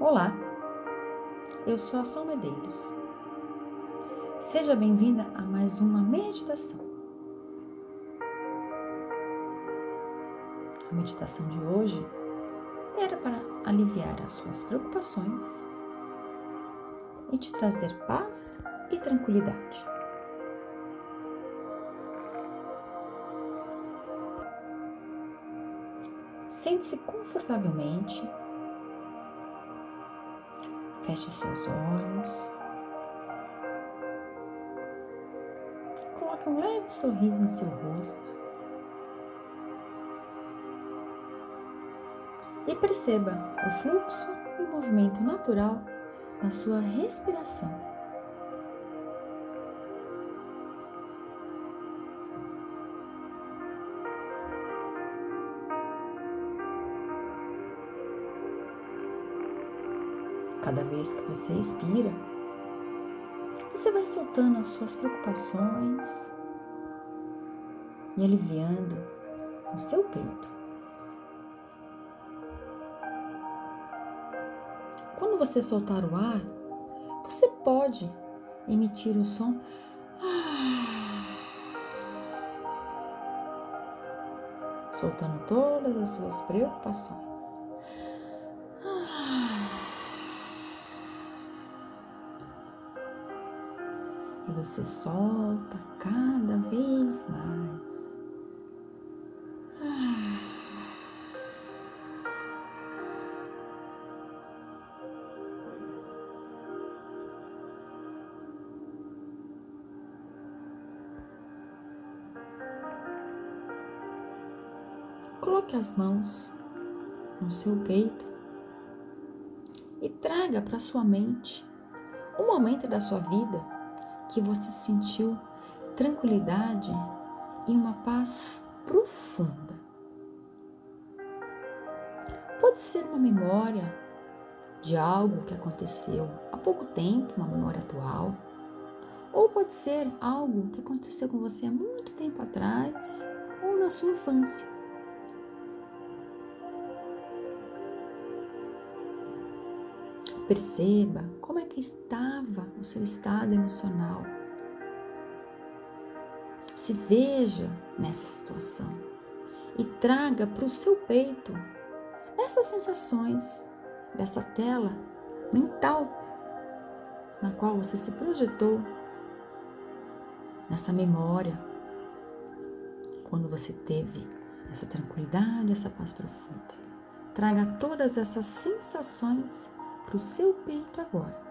Olá, eu sou a Sol Medeiros. Seja bem-vinda a mais uma meditação. A meditação de hoje era para aliviar as suas preocupações e te trazer paz e tranquilidade. Sente-se confortavelmente Feche seus olhos. Coloque um leve sorriso em seu rosto. E perceba o fluxo e o movimento natural na sua respiração. Cada vez que você expira, você vai soltando as suas preocupações e aliviando o seu peito. Quando você soltar o ar, você pode emitir o som soltando todas as suas preocupações. Você solta cada vez mais. Coloque as mãos no seu peito e traga para sua mente um momento da sua vida que você sentiu tranquilidade e uma paz profunda. Pode ser uma memória de algo que aconteceu há pouco tempo, uma memória atual, ou pode ser algo que aconteceu com você há muito tempo atrás ou na sua infância. Perceba como é que estava o seu estado emocional. Se veja nessa situação e traga para o seu peito essas sensações dessa tela mental na qual você se projetou nessa memória quando você teve essa tranquilidade, essa paz profunda. Traga todas essas sensações para o seu peito agora.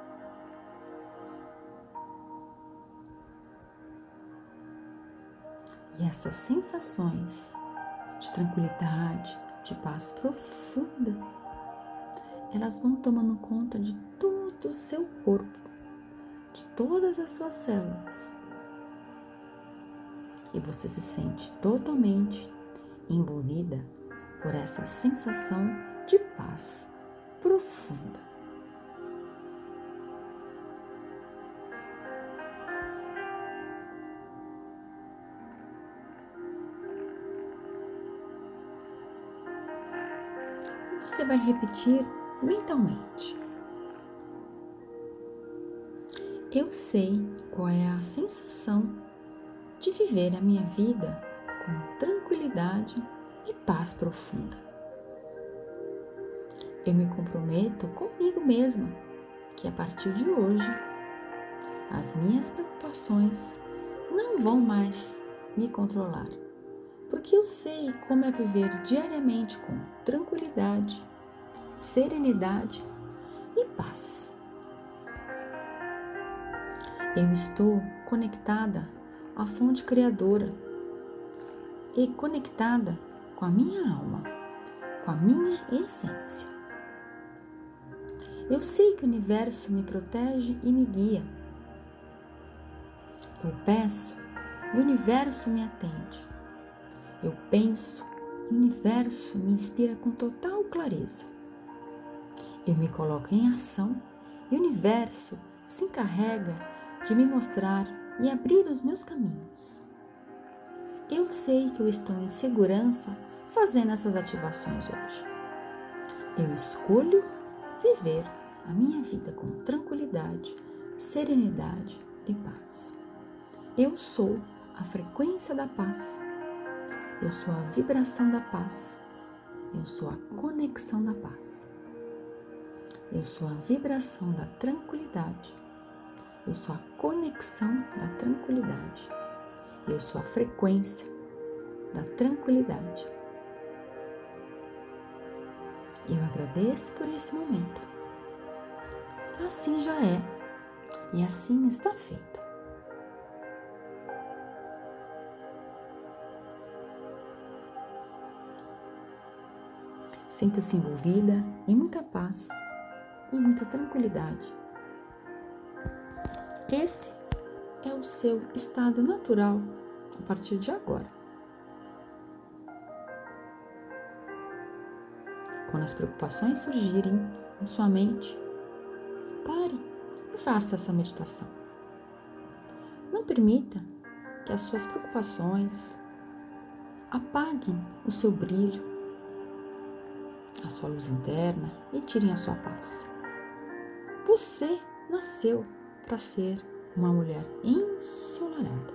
E essas sensações de tranquilidade, de paz profunda, elas vão tomando conta de todo o seu corpo, de todas as suas células. E você se sente totalmente envolvida por essa sensação de paz profunda. Você vai repetir mentalmente. Eu sei qual é a sensação de viver a minha vida com tranquilidade e paz profunda. Eu me comprometo comigo mesma que a partir de hoje as minhas preocupações não vão mais me controlar porque eu sei como é viver diariamente com tranquilidade, serenidade e paz. Eu estou conectada à fonte criadora e conectada com a minha alma, com a minha essência. Eu sei que o universo me protege e me guia. Eu peço e o universo me atende. Eu penso e o universo me inspira com total clareza. Eu me coloco em ação e o universo se encarrega de me mostrar e abrir os meus caminhos. Eu sei que eu estou em segurança fazendo essas ativações hoje. Eu escolho viver a minha vida com tranquilidade, serenidade e paz. Eu sou a frequência da paz. Eu sou a vibração da paz. Eu sou a conexão da paz. Eu sou a vibração da tranquilidade. Eu sou a conexão da tranquilidade. Eu sou a frequência da tranquilidade. Eu agradeço por esse momento. Assim já é e assim está feito. Sinta-se envolvida em muita paz e muita tranquilidade. Esse é o seu estado natural a partir de agora. Quando as preocupações surgirem na sua mente, pare e faça essa meditação. Não permita que as suas preocupações apaguem o seu brilho, a sua luz interna e tirem a sua paz. Você nasceu para ser uma mulher ensolarada.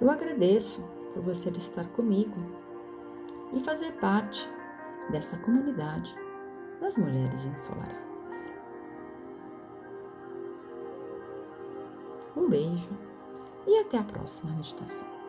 Eu agradeço por você estar comigo e fazer parte dessa comunidade das mulheres ensolaradas. Um beijo e até a próxima meditação.